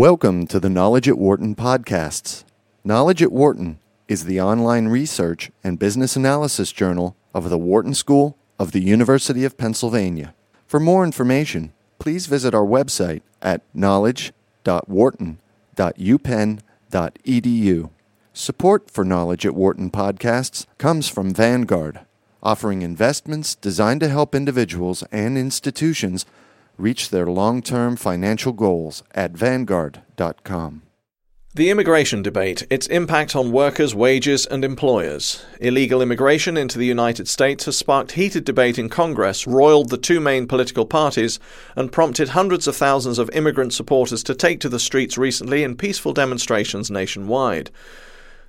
Welcome to the Knowledge at Wharton podcasts. Knowledge at Wharton is the online research and business analysis journal of the Wharton School of the University of Pennsylvania. For more information, please visit our website at knowledge.wharton.upenn.edu. Support for Knowledge at Wharton podcasts comes from Vanguard, offering investments designed to help individuals and institutions reach their long term financial goals at Vanguard.com. The immigration debate, its impact on workers, wages, and employers. Illegal immigration into the United States has sparked heated debate in Congress, roiled the two main political parties, and prompted hundreds of thousands of immigrant supporters to take to the streets recently in peaceful demonstrations nationwide.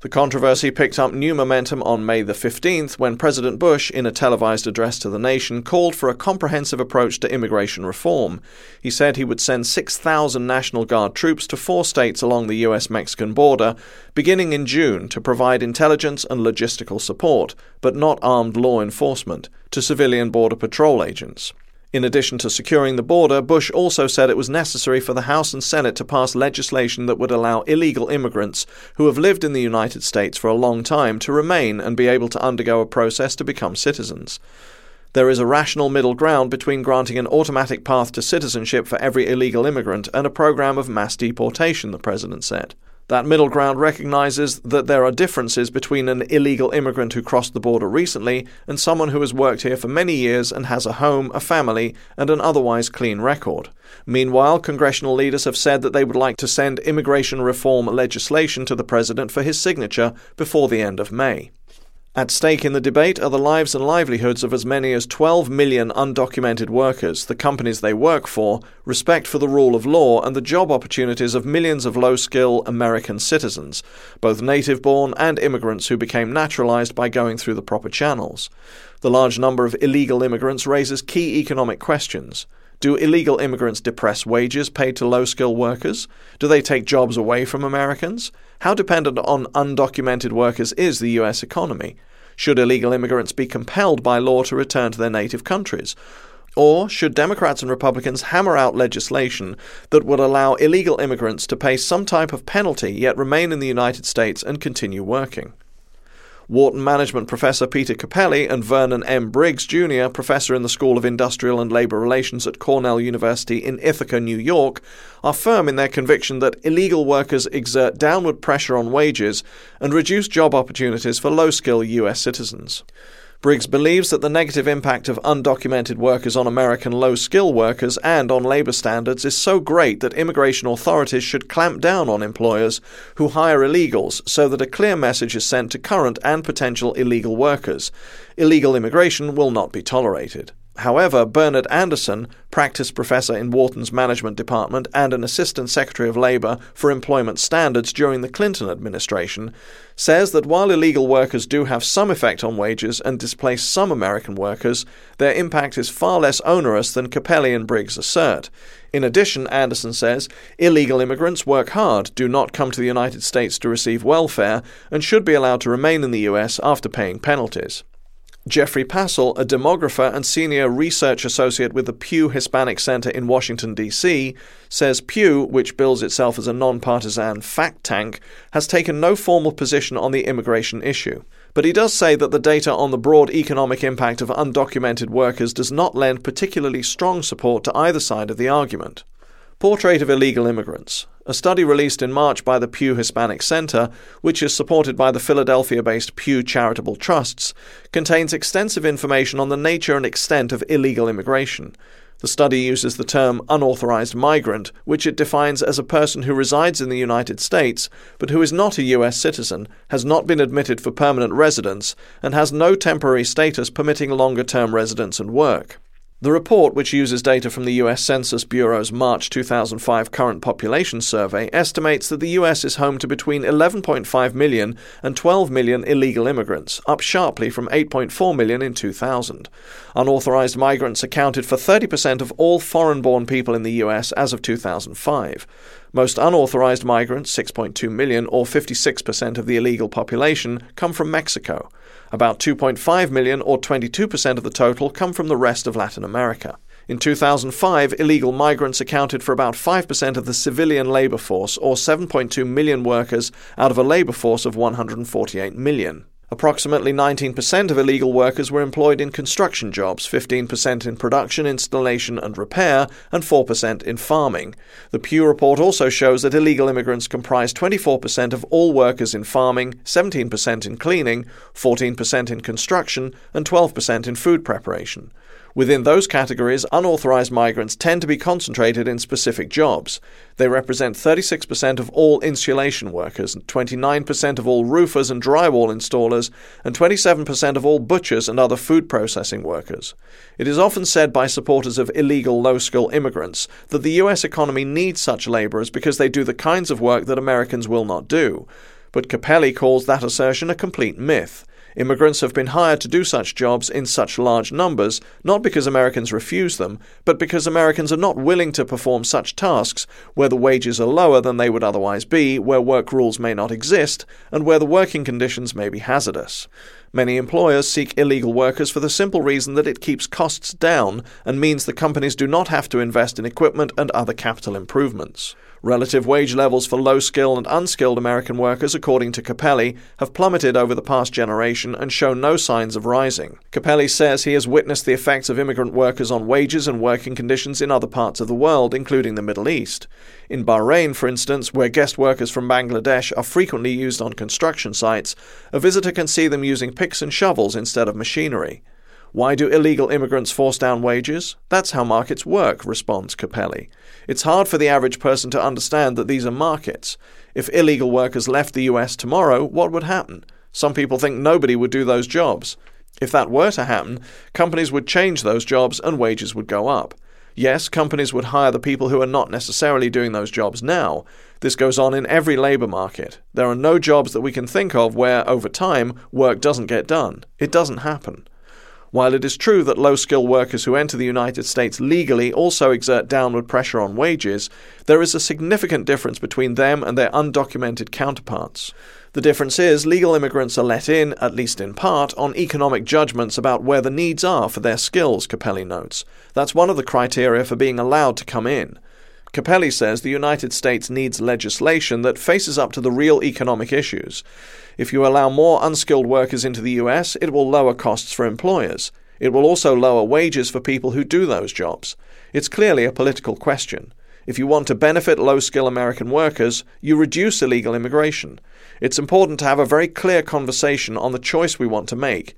The controversy picked up new momentum on May the 15th when President Bush, in a televised address to the nation, called for a comprehensive approach to immigration reform. He said he would send 6,000 National Guard troops to four states along the U.S. Mexican border, beginning in June, to provide intelligence and logistical support, but not armed law enforcement, to civilian Border Patrol agents. In addition to securing the border, Bush also said it was necessary for the House and Senate to pass legislation that would allow illegal immigrants who have lived in the United States for a long time to remain and be able to undergo a process to become citizens. There is a rational middle ground between granting an automatic path to citizenship for every illegal immigrant and a program of mass deportation, the president said. That middle ground recognizes that there are differences between an illegal immigrant who crossed the border recently and someone who has worked here for many years and has a home, a family, and an otherwise clean record. Meanwhile, congressional leaders have said that they would like to send immigration reform legislation to the president for his signature before the end of May. At stake in the debate are the lives and livelihoods of as many as 12 million undocumented workers, the companies they work for, respect for the rule of law, and the job opportunities of millions of low skill American citizens, both native born and immigrants who became naturalized by going through the proper channels. The large number of illegal immigrants raises key economic questions. Do illegal immigrants depress wages paid to low skilled workers? Do they take jobs away from Americans? How dependent on undocumented workers is the U.S. economy? Should illegal immigrants be compelled by law to return to their native countries? Or should Democrats and Republicans hammer out legislation that would allow illegal immigrants to pay some type of penalty yet remain in the United States and continue working? Wharton Management Professor Peter Cappelli and Vernon M. Briggs Jr., professor in the School of Industrial and Labor Relations at Cornell University in Ithaca, New York, are firm in their conviction that illegal workers exert downward pressure on wages and reduce job opportunities for low skill U.S. citizens. Briggs believes that the negative impact of undocumented workers on American low skill workers and on labor standards is so great that immigration authorities should clamp down on employers who hire illegals so that a clear message is sent to current and potential illegal workers. Illegal immigration will not be tolerated. However, Bernard Anderson, practice professor in Wharton's management department and an assistant secretary of labor for employment standards during the Clinton administration, says that while illegal workers do have some effect on wages and displace some American workers, their impact is far less onerous than Cappelli and Briggs assert. In addition, Anderson says, illegal immigrants work hard, do not come to the United States to receive welfare, and should be allowed to remain in the U.S. after paying penalties. Jeffrey Passel, a demographer and senior research associate with the Pew Hispanic Center in Washington, D.C., says Pew, which bills itself as a nonpartisan fact tank, has taken no formal position on the immigration issue. But he does say that the data on the broad economic impact of undocumented workers does not lend particularly strong support to either side of the argument. Portrait of Illegal Immigrants, a study released in March by the Pew Hispanic Center, which is supported by the Philadelphia based Pew Charitable Trusts, contains extensive information on the nature and extent of illegal immigration. The study uses the term unauthorized migrant, which it defines as a person who resides in the United States but who is not a U.S. citizen, has not been admitted for permanent residence, and has no temporary status permitting longer term residence and work. The report, which uses data from the US Census Bureau's March 2005 current population survey, estimates that the US is home to between 11.5 million and 12 million illegal immigrants, up sharply from 8.4 million in 2000. Unauthorized migrants accounted for 30% of all foreign born people in the US as of 2005. Most unauthorized migrants, 6.2 million or 56% of the illegal population, come from Mexico. About 2.5 million or 22% of the total come from the rest of Latin America. In 2005, illegal migrants accounted for about 5% of the civilian labour force, or 7.2 million workers out of a labour force of 148 million. Approximately 19% of illegal workers were employed in construction jobs, 15% in production, installation, and repair, and 4% in farming. The Pew report also shows that illegal immigrants comprise 24% of all workers in farming, 17% in cleaning, 14% in construction, and 12% in food preparation. Within those categories, unauthorized migrants tend to be concentrated in specific jobs. They represent 36% of all insulation workers, 29% of all roofers and drywall installers, and 27% of all butchers and other food processing workers. It is often said by supporters of illegal low skill immigrants that the US economy needs such laborers because they do the kinds of work that Americans will not do. But Cappelli calls that assertion a complete myth. Immigrants have been hired to do such jobs in such large numbers, not because Americans refuse them, but because Americans are not willing to perform such tasks where the wages are lower than they would otherwise be, where work rules may not exist, and where the working conditions may be hazardous. Many employers seek illegal workers for the simple reason that it keeps costs down and means the companies do not have to invest in equipment and other capital improvements. Relative wage levels for low skilled and unskilled American workers, according to Cappelli, have plummeted over the past generation and show no signs of rising. Cappelli says he has witnessed the effects of immigrant workers on wages and working conditions in other parts of the world, including the Middle East. In Bahrain, for instance, where guest workers from Bangladesh are frequently used on construction sites, a visitor can see them using picks and shovels instead of machinery. Why do illegal immigrants force down wages? That's how markets work, responds Cappelli. It's hard for the average person to understand that these are markets. If illegal workers left the US tomorrow, what would happen? Some people think nobody would do those jobs. If that were to happen, companies would change those jobs and wages would go up. Yes, companies would hire the people who are not necessarily doing those jobs now. This goes on in every labour market. There are no jobs that we can think of where, over time, work doesn't get done. It doesn't happen. While it is true that low skilled workers who enter the United States legally also exert downward pressure on wages, there is a significant difference between them and their undocumented counterparts. The difference is legal immigrants are let in, at least in part, on economic judgments about where the needs are for their skills, Cappelli notes. That's one of the criteria for being allowed to come in. Cappelli says the United States needs legislation that faces up to the real economic issues. If you allow more unskilled workers into the US, it will lower costs for employers. It will also lower wages for people who do those jobs. It's clearly a political question. If you want to benefit low skill American workers, you reduce illegal immigration. It's important to have a very clear conversation on the choice we want to make.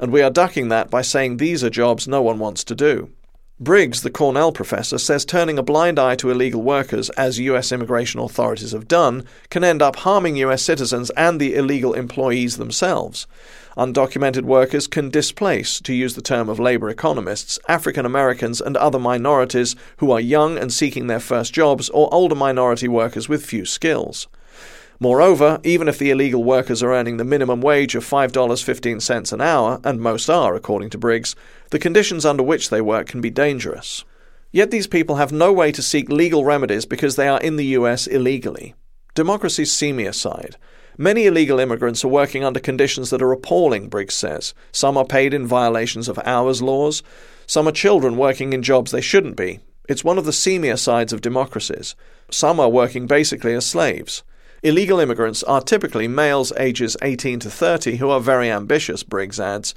And we are ducking that by saying these are jobs no one wants to do. Briggs, the Cornell professor, says turning a blind eye to illegal workers, as U.S. immigration authorities have done, can end up harming U.S. citizens and the illegal employees themselves. Undocumented workers can displace, to use the term of labor economists, African Americans and other minorities who are young and seeking their first jobs, or older minority workers with few skills. Moreover, even if the illegal workers are earning the minimum wage of $5.15 an hour, and most are, according to Briggs, the conditions under which they work can be dangerous. Yet these people have no way to seek legal remedies because they are in the US illegally. Democracy's see side. Many illegal immigrants are working under conditions that are appalling, Briggs says. Some are paid in violations of hours laws. Some are children working in jobs they shouldn't be. It's one of the seamier sides of democracies. Some are working basically as slaves. Illegal immigrants are typically males ages 18 to 30 who are very ambitious, Briggs adds,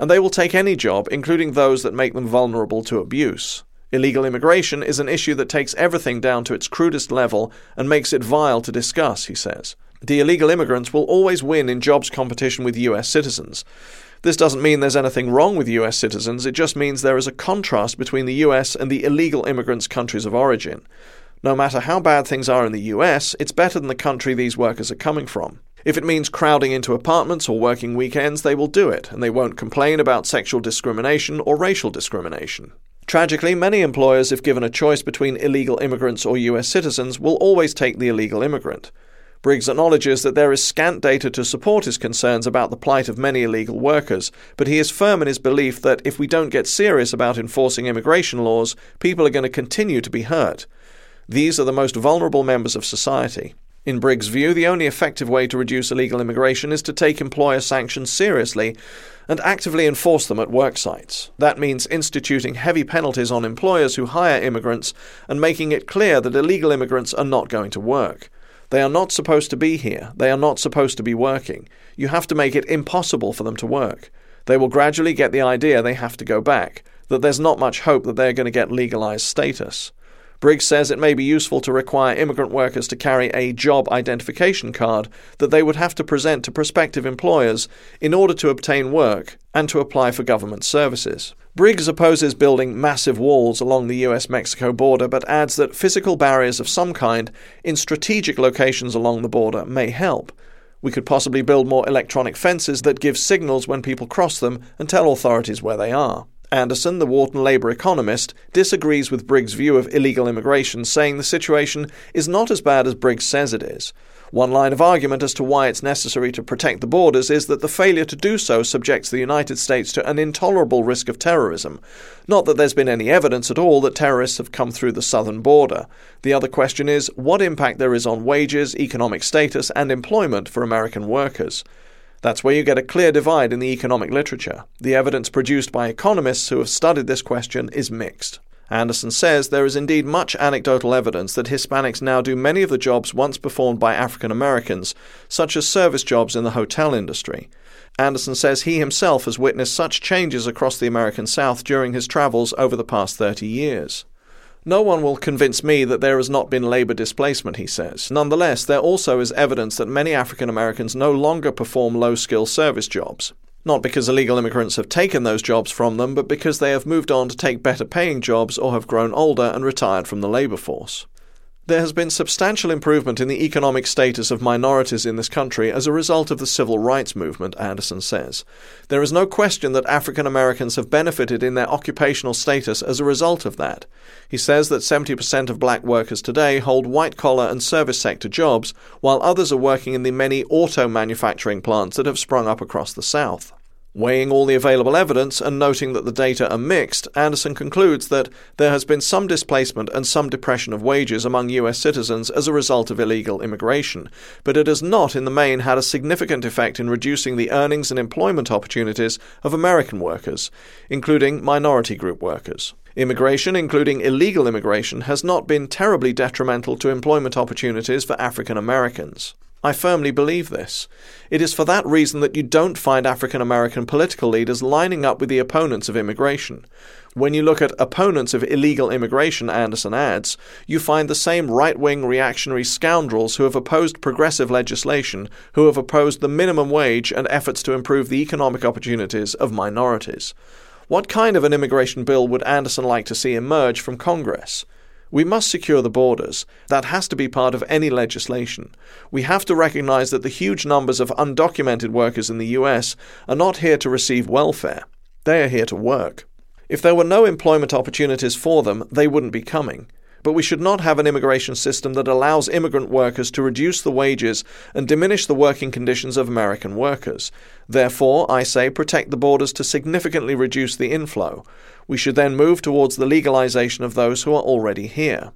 and they will take any job, including those that make them vulnerable to abuse. Illegal immigration is an issue that takes everything down to its crudest level and makes it vile to discuss, he says. The illegal immigrants will always win in jobs competition with US citizens. This doesn't mean there's anything wrong with US citizens, it just means there is a contrast between the US and the illegal immigrants' countries of origin. No matter how bad things are in the US, it's better than the country these workers are coming from. If it means crowding into apartments or working weekends, they will do it, and they won't complain about sexual discrimination or racial discrimination. Tragically, many employers, if given a choice between illegal immigrants or US citizens, will always take the illegal immigrant. Briggs acknowledges that there is scant data to support his concerns about the plight of many illegal workers, but he is firm in his belief that if we don't get serious about enforcing immigration laws, people are going to continue to be hurt. These are the most vulnerable members of society. In Briggs' view, the only effective way to reduce illegal immigration is to take employer sanctions seriously and actively enforce them at work sites. That means instituting heavy penalties on employers who hire immigrants and making it clear that illegal immigrants are not going to work. They are not supposed to be here. They are not supposed to be working. You have to make it impossible for them to work. They will gradually get the idea they have to go back, that there's not much hope that they're going to get legalized status. Briggs says it may be useful to require immigrant workers to carry a job identification card that they would have to present to prospective employers in order to obtain work and to apply for government services. Briggs opposes building massive walls along the US Mexico border, but adds that physical barriers of some kind in strategic locations along the border may help. We could possibly build more electronic fences that give signals when people cross them and tell authorities where they are. Anderson, the Wharton Labour economist, disagrees with Briggs' view of illegal immigration, saying the situation is not as bad as Briggs says it is. One line of argument as to why it's necessary to protect the borders is that the failure to do so subjects the United States to an intolerable risk of terrorism. Not that there's been any evidence at all that terrorists have come through the southern border. The other question is what impact there is on wages, economic status, and employment for American workers. That's where you get a clear divide in the economic literature. The evidence produced by economists who have studied this question is mixed. Anderson says there is indeed much anecdotal evidence that Hispanics now do many of the jobs once performed by African Americans, such as service jobs in the hotel industry. Anderson says he himself has witnessed such changes across the American South during his travels over the past 30 years. No one will convince me that there has not been labour displacement, he says. Nonetheless, there also is evidence that many African Americans no longer perform low skill service jobs. Not because illegal immigrants have taken those jobs from them, but because they have moved on to take better paying jobs or have grown older and retired from the labour force. There has been substantial improvement in the economic status of minorities in this country as a result of the civil rights movement, Anderson says. There is no question that African Americans have benefited in their occupational status as a result of that. He says that 70% of black workers today hold white collar and service sector jobs, while others are working in the many auto manufacturing plants that have sprung up across the South. Weighing all the available evidence and noting that the data are mixed, Anderson concludes that there has been some displacement and some depression of wages among US citizens as a result of illegal immigration, but it has not in the main had a significant effect in reducing the earnings and employment opportunities of American workers, including minority group workers. Immigration, including illegal immigration, has not been terribly detrimental to employment opportunities for African Americans. I firmly believe this. It is for that reason that you don't find African American political leaders lining up with the opponents of immigration. When you look at opponents of illegal immigration, Anderson adds, you find the same right wing reactionary scoundrels who have opposed progressive legislation, who have opposed the minimum wage and efforts to improve the economic opportunities of minorities. What kind of an immigration bill would Anderson like to see emerge from Congress? We must secure the borders. That has to be part of any legislation. We have to recognize that the huge numbers of undocumented workers in the US are not here to receive welfare. They are here to work. If there were no employment opportunities for them, they wouldn't be coming. But we should not have an immigration system that allows immigrant workers to reduce the wages and diminish the working conditions of American workers. Therefore, I say protect the borders to significantly reduce the inflow. We should then move towards the legalization of those who are already here.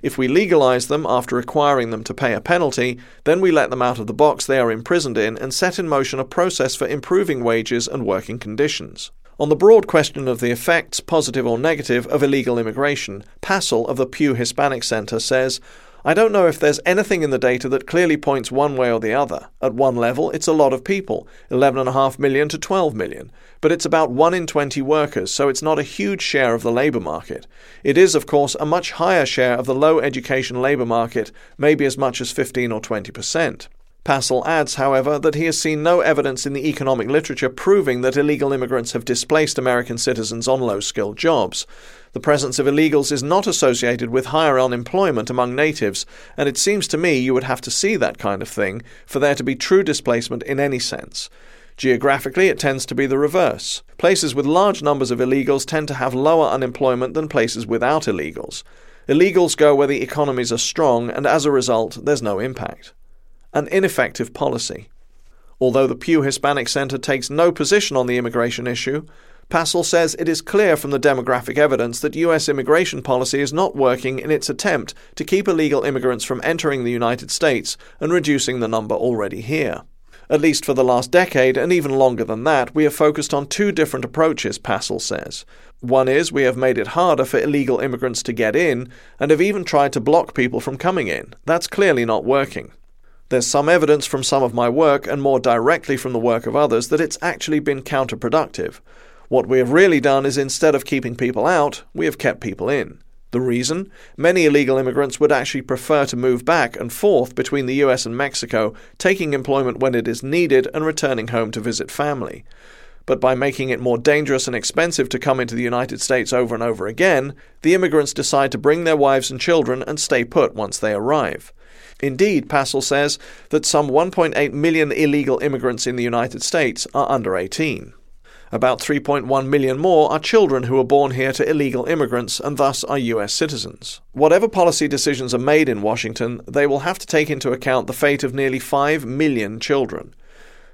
If we legalize them after requiring them to pay a penalty, then we let them out of the box they are imprisoned in and set in motion a process for improving wages and working conditions. On the broad question of the effects, positive or negative, of illegal immigration, Passel of the Pew Hispanic Center says, I don't know if there's anything in the data that clearly points one way or the other. At one level, it's a lot of people 11.5 million to 12 million. But it's about 1 in 20 workers, so it's not a huge share of the labour market. It is, of course, a much higher share of the low education labour market, maybe as much as 15 or 20 percent. Passel adds, however, that he has seen no evidence in the economic literature proving that illegal immigrants have displaced American citizens on low skilled jobs. The presence of illegals is not associated with higher unemployment among natives, and it seems to me you would have to see that kind of thing for there to be true displacement in any sense. Geographically, it tends to be the reverse. Places with large numbers of illegals tend to have lower unemployment than places without illegals. Illegals go where the economies are strong, and as a result, there's no impact an ineffective policy. Although the Pew Hispanic Center takes no position on the immigration issue, Passel says it is clear from the demographic evidence that US immigration policy is not working in its attempt to keep illegal immigrants from entering the United States and reducing the number already here. At least for the last decade, and even longer than that, we have focused on two different approaches, Passel says. One is we have made it harder for illegal immigrants to get in, and have even tried to block people from coming in. That's clearly not working. There's some evidence from some of my work, and more directly from the work of others, that it's actually been counterproductive. What we have really done is instead of keeping people out, we have kept people in. The reason? Many illegal immigrants would actually prefer to move back and forth between the US and Mexico, taking employment when it is needed and returning home to visit family. But by making it more dangerous and expensive to come into the United States over and over again, the immigrants decide to bring their wives and children and stay put once they arrive. Indeed, Passel says that some 1.8 million illegal immigrants in the United States are under 18. About 3.1 million more are children who are born here to illegal immigrants and thus are US citizens. Whatever policy decisions are made in Washington, they will have to take into account the fate of nearly 5 million children.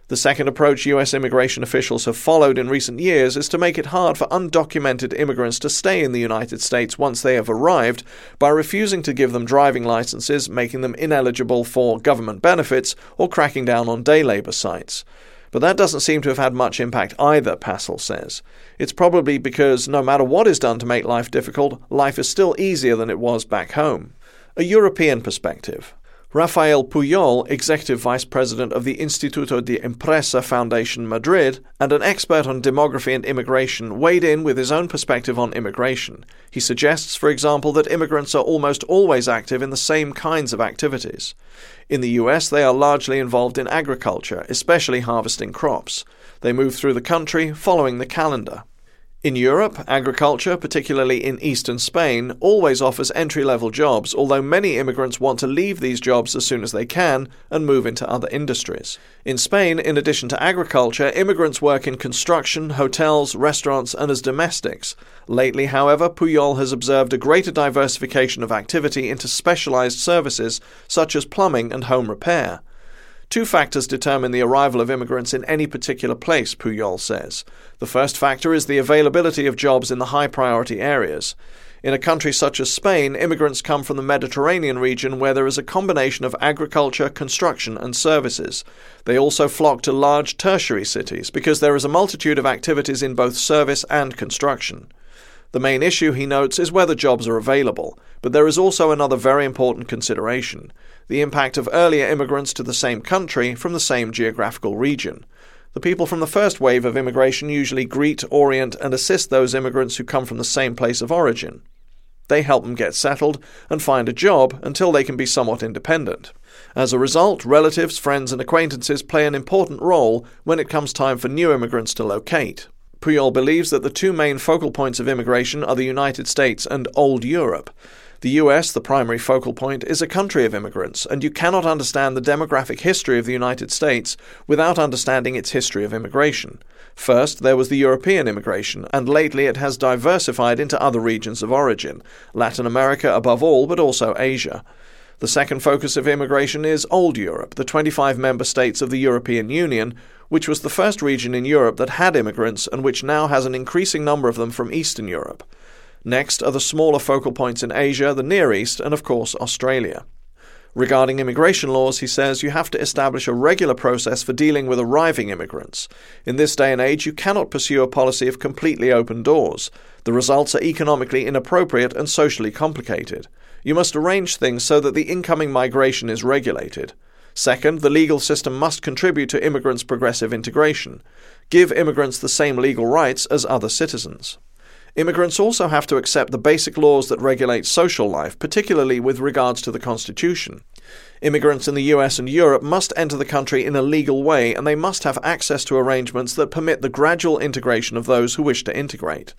The second approach US immigration officials have followed in recent years is to make it hard for undocumented immigrants to stay in the United States once they have arrived by refusing to give them driving licenses, making them ineligible for government benefits, or cracking down on day labor sites. But that doesn't seem to have had much impact either, Passel says. It's probably because no matter what is done to make life difficult, life is still easier than it was back home. A European perspective. Rafael Puyol, Executive Vice President of the Instituto de Empresa Foundation Madrid, and an expert on demography and immigration, weighed in with his own perspective on immigration. He suggests, for example, that immigrants are almost always active in the same kinds of activities. In the US, they are largely involved in agriculture, especially harvesting crops. They move through the country following the calendar. In Europe, agriculture, particularly in eastern Spain, always offers entry level jobs, although many immigrants want to leave these jobs as soon as they can and move into other industries. In Spain, in addition to agriculture, immigrants work in construction, hotels, restaurants, and as domestics. Lately, however, Puyol has observed a greater diversification of activity into specialized services such as plumbing and home repair. Two factors determine the arrival of immigrants in any particular place, Puyol says. The first factor is the availability of jobs in the high priority areas. In a country such as Spain, immigrants come from the Mediterranean region where there is a combination of agriculture, construction, and services. They also flock to large tertiary cities because there is a multitude of activities in both service and construction. The main issue, he notes, is whether jobs are available, but there is also another very important consideration the impact of earlier immigrants to the same country from the same geographical region. The people from the first wave of immigration usually greet, orient, and assist those immigrants who come from the same place of origin. They help them get settled and find a job until they can be somewhat independent. As a result, relatives, friends, and acquaintances play an important role when it comes time for new immigrants to locate. Puyol believes that the two main focal points of immigration are the United States and Old Europe. The US, the primary focal point, is a country of immigrants, and you cannot understand the demographic history of the United States without understanding its history of immigration. First, there was the European immigration, and lately it has diversified into other regions of origin, Latin America above all, but also Asia. The second focus of immigration is Old Europe, the 25 member states of the European Union, which was the first region in Europe that had immigrants and which now has an increasing number of them from Eastern Europe. Next are the smaller focal points in Asia, the Near East, and of course Australia. Regarding immigration laws, he says you have to establish a regular process for dealing with arriving immigrants. In this day and age, you cannot pursue a policy of completely open doors. The results are economically inappropriate and socially complicated. You must arrange things so that the incoming migration is regulated. Second, the legal system must contribute to immigrants' progressive integration. Give immigrants the same legal rights as other citizens. Immigrants also have to accept the basic laws that regulate social life, particularly with regards to the Constitution. Immigrants in the US and Europe must enter the country in a legal way, and they must have access to arrangements that permit the gradual integration of those who wish to integrate.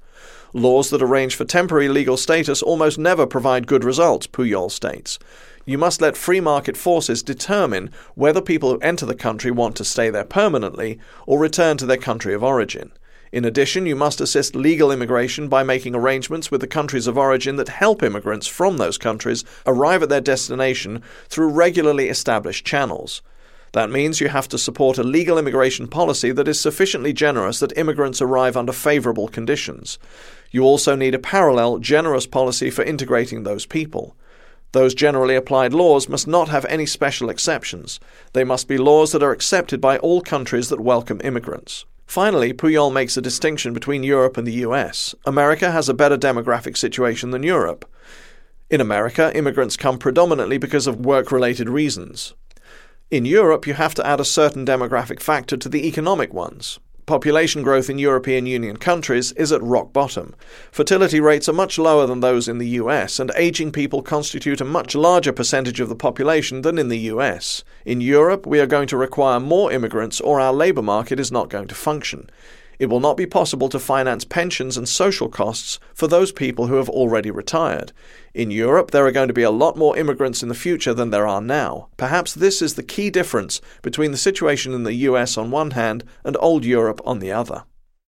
Laws that arrange for temporary legal status almost never provide good results, Puyol states. You must let free market forces determine whether people who enter the country want to stay there permanently or return to their country of origin. In addition, you must assist legal immigration by making arrangements with the countries of origin that help immigrants from those countries arrive at their destination through regularly established channels. That means you have to support a legal immigration policy that is sufficiently generous that immigrants arrive under favourable conditions. You also need a parallel, generous policy for integrating those people. Those generally applied laws must not have any special exceptions. They must be laws that are accepted by all countries that welcome immigrants. Finally, Puyol makes a distinction between Europe and the US. America has a better demographic situation than Europe. In America, immigrants come predominantly because of work related reasons. In Europe, you have to add a certain demographic factor to the economic ones. Population growth in European Union countries is at rock bottom. Fertility rates are much lower than those in the US, and aging people constitute a much larger percentage of the population than in the US. In Europe, we are going to require more immigrants, or our labour market is not going to function it will not be possible to finance pensions and social costs for those people who have already retired. In Europe, there are going to be a lot more immigrants in the future than there are now. Perhaps this is the key difference between the situation in the US on one hand and old Europe on the other.